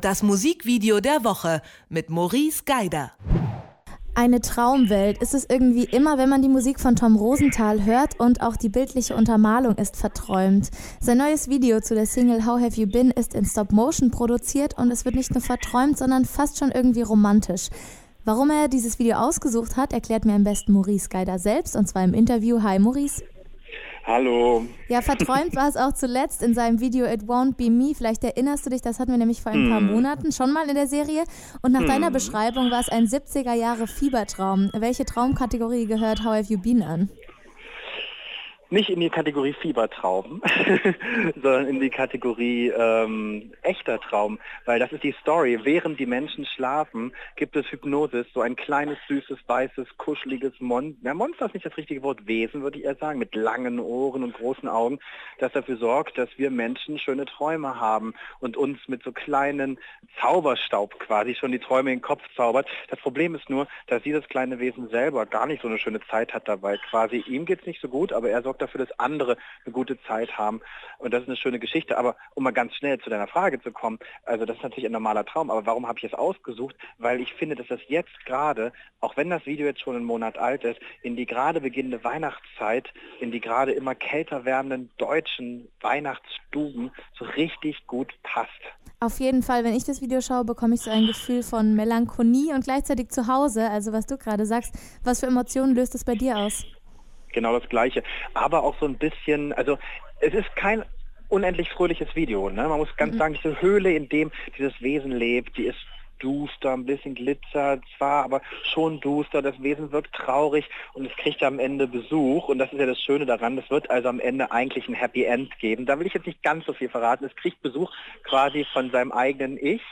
Das Musikvideo der Woche mit Maurice Geider. Eine Traumwelt ist es irgendwie immer, wenn man die Musik von Tom Rosenthal hört und auch die bildliche Untermalung ist verträumt. Sein neues Video zu der Single How Have You Been ist in Stop Motion produziert und es wird nicht nur verträumt, sondern fast schon irgendwie romantisch. Warum er dieses Video ausgesucht hat, erklärt mir am besten Maurice Geider selbst und zwar im Interview. Hi Maurice. Hallo. Ja, verträumt war es auch zuletzt in seinem Video It Won't Be Me. Vielleicht erinnerst du dich, das hatten wir nämlich vor ein paar hm. Monaten schon mal in der Serie. Und nach hm. deiner Beschreibung war es ein 70er Jahre Fiebertraum. Welche Traumkategorie gehört How Have You Been an? Nicht in die Kategorie Fiebertraum, sondern in die Kategorie ähm, echter Traum, weil das ist die Story. Während die Menschen schlafen, gibt es Hypnosis, so ein kleines, süßes, weißes, kuscheliges Monster. Ja, Monster ist nicht das richtige Wort, Wesen würde ich eher sagen, mit langen Ohren und großen Augen, das dafür sorgt, dass wir Menschen schöne Träume haben und uns mit so kleinen Zauberstaub quasi schon die Träume in den Kopf zaubert. Das Problem ist nur, dass dieses kleine Wesen selber gar nicht so eine schöne Zeit hat dabei. Quasi ihm geht es nicht so gut, aber er sorgt dafür, dass andere eine gute Zeit haben. Und das ist eine schöne Geschichte. Aber um mal ganz schnell zu deiner Frage zu kommen, also das ist natürlich ein normaler Traum, aber warum habe ich es ausgesucht? Weil ich finde, dass das jetzt gerade, auch wenn das Video jetzt schon einen Monat alt ist, in die gerade beginnende Weihnachtszeit, in die gerade immer kälter werdenden deutschen Weihnachtsstuben so richtig gut passt. Auf jeden Fall, wenn ich das Video schaue, bekomme ich so ein Gefühl von Melancholie und gleichzeitig zu Hause, also was du gerade sagst. Was für Emotionen löst es bei dir aus? Genau das Gleiche. Aber auch so ein bisschen, also es ist kein unendlich fröhliches Video. Ne? Man muss ganz mhm. sagen, diese Höhle, in dem dieses Wesen lebt, die ist duster, ein bisschen Glitzer, zwar aber schon duster, das Wesen wirkt traurig und es kriegt am Ende Besuch und das ist ja das Schöne daran, es wird also am Ende eigentlich ein Happy End geben. Da will ich jetzt nicht ganz so viel verraten. Es kriegt Besuch quasi von seinem eigenen Ich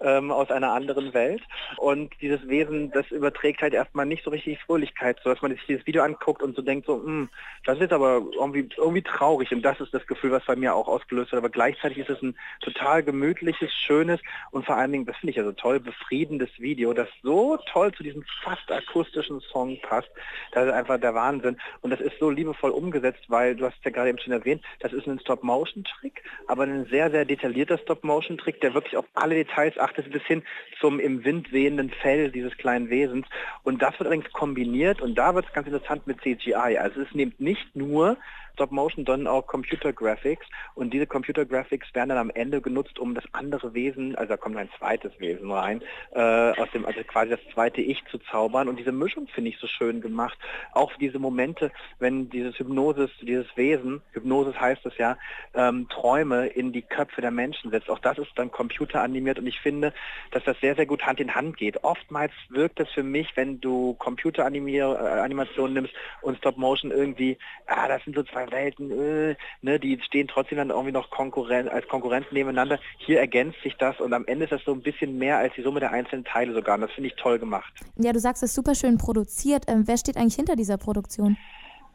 ähm, aus einer anderen Welt. Und dieses Wesen, das überträgt halt erstmal nicht so richtig Fröhlichkeit, so dass man sich dieses Video anguckt und so denkt, so, hm, das ist aber irgendwie, irgendwie traurig. Und das ist das Gefühl, was bei mir auch ausgelöst wird. Aber gleichzeitig ist es ein total gemütliches, schönes und vor allen Dingen, das finde ich ja so toll, befriedendes Video, das so toll zu diesem fast akustischen Song passt. Das ist einfach der Wahnsinn. Und das ist so liebevoll umgesetzt, weil du hast ja gerade eben schon erwähnt, das ist ein Stop-Motion-Trick, aber ein sehr, sehr detaillierter Stop-Motion-Trick, der wirklich auf alle Details achtet betrachtet bis hin zum im Wind wehenden Fell dieses kleinen Wesens. Und das wird allerdings kombiniert und da wird es ganz interessant mit CGI. Also es nimmt nicht nur Stop Motion, sondern auch Computer Graphics. Und diese Computer Graphics werden dann am Ende genutzt, um das andere Wesen, also da kommt ein zweites Wesen rein, äh, aus dem, also quasi das zweite Ich zu zaubern. Und diese Mischung finde ich so schön gemacht. Auch diese Momente, wenn dieses Hypnosis, dieses Wesen, Hypnosis heißt es ja, ähm, Träume in die Köpfe der Menschen setzt. Auch das ist dann computeranimiert und ich finde, dass das sehr, sehr gut Hand in Hand geht. Oftmals wirkt es für mich, wenn du Computeranimationen äh, nimmst und Stop Motion irgendwie, ah, das sind so zwei Welten, äh, ne, die stehen trotzdem dann irgendwie noch Konkurren als Konkurrenten nebeneinander. Hier ergänzt sich das und am Ende ist das so ein bisschen mehr als die Summe der einzelnen Teile sogar. Und das finde ich toll gemacht. Ja, du sagst, es super schön produziert. Ähm, wer steht eigentlich hinter dieser Produktion?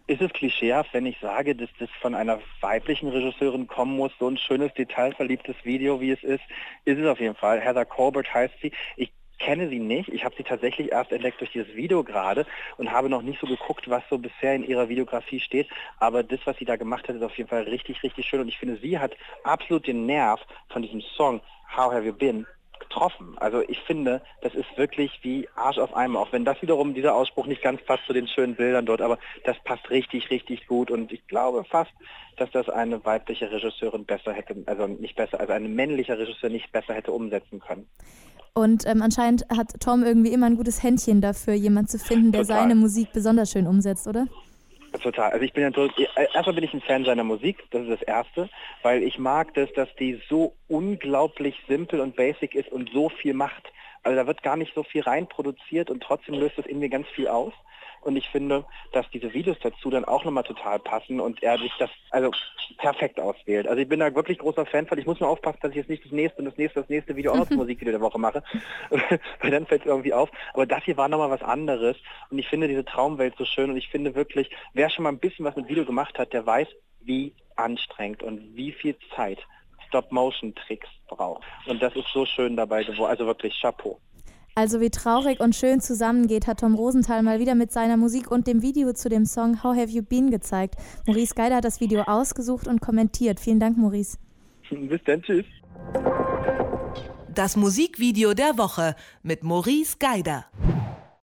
Ist es klischeehaft, wenn ich sage, dass das von einer weiblichen Regisseurin kommen muss, so ein schönes, detailverliebtes Video, wie es ist? Ist es auf jeden Fall. Heather Colbert heißt sie. Ich kenne sie nicht. Ich habe sie tatsächlich erst entdeckt durch dieses Video gerade und habe noch nicht so geguckt, was so bisher in ihrer Videografie steht. Aber das, was sie da gemacht hat, ist auf jeden Fall richtig, richtig schön. Und ich finde, sie hat absolut den Nerv von diesem Song How Have You Been getroffen. Also ich finde, das ist wirklich wie Arsch auf einmal, auch wenn das wiederum dieser Ausspruch nicht ganz passt zu den schönen Bildern dort, aber das passt richtig, richtig gut und ich glaube fast, dass das eine weibliche Regisseurin besser hätte, also nicht besser, also ein männlicher Regisseur nicht besser hätte umsetzen können. Und ähm, anscheinend hat Tom irgendwie immer ein gutes Händchen dafür, jemand zu finden, der Total. seine Musik besonders schön umsetzt, oder? Total. Also ich bin ja äh, erstmal bin ich ein Fan seiner Musik, das ist das Erste, weil ich mag das, dass die so unglaublich simpel und basic ist und so viel macht. Also da wird gar nicht so viel rein produziert und trotzdem löst das in mir ganz viel aus. Und ich finde, dass diese Videos dazu dann auch nochmal total passen und er sich das also perfekt auswählt. Also ich bin da wirklich großer Fan von. Ich muss nur aufpassen, dass ich jetzt nicht das nächste und das nächste, das nächste Video auch noch das Musikvideo der Woche mache. Weil dann fällt es irgendwie auf. Aber das hier war nochmal was anderes. Und ich finde diese Traumwelt so schön. Und ich finde wirklich, wer schon mal ein bisschen was mit Video gemacht hat, der weiß, wie anstrengend und wie viel Zeit Stop-Motion-Tricks braucht. Und das ist so schön dabei geworden. Also wirklich Chapeau. Also wie traurig und schön zusammengeht, hat Tom Rosenthal mal wieder mit seiner Musik und dem Video zu dem Song How Have You Been gezeigt. Maurice Geider hat das Video ausgesucht und kommentiert. Vielen Dank, Maurice. Bis dann, tschüss. Das Musikvideo der Woche mit Maurice Geider.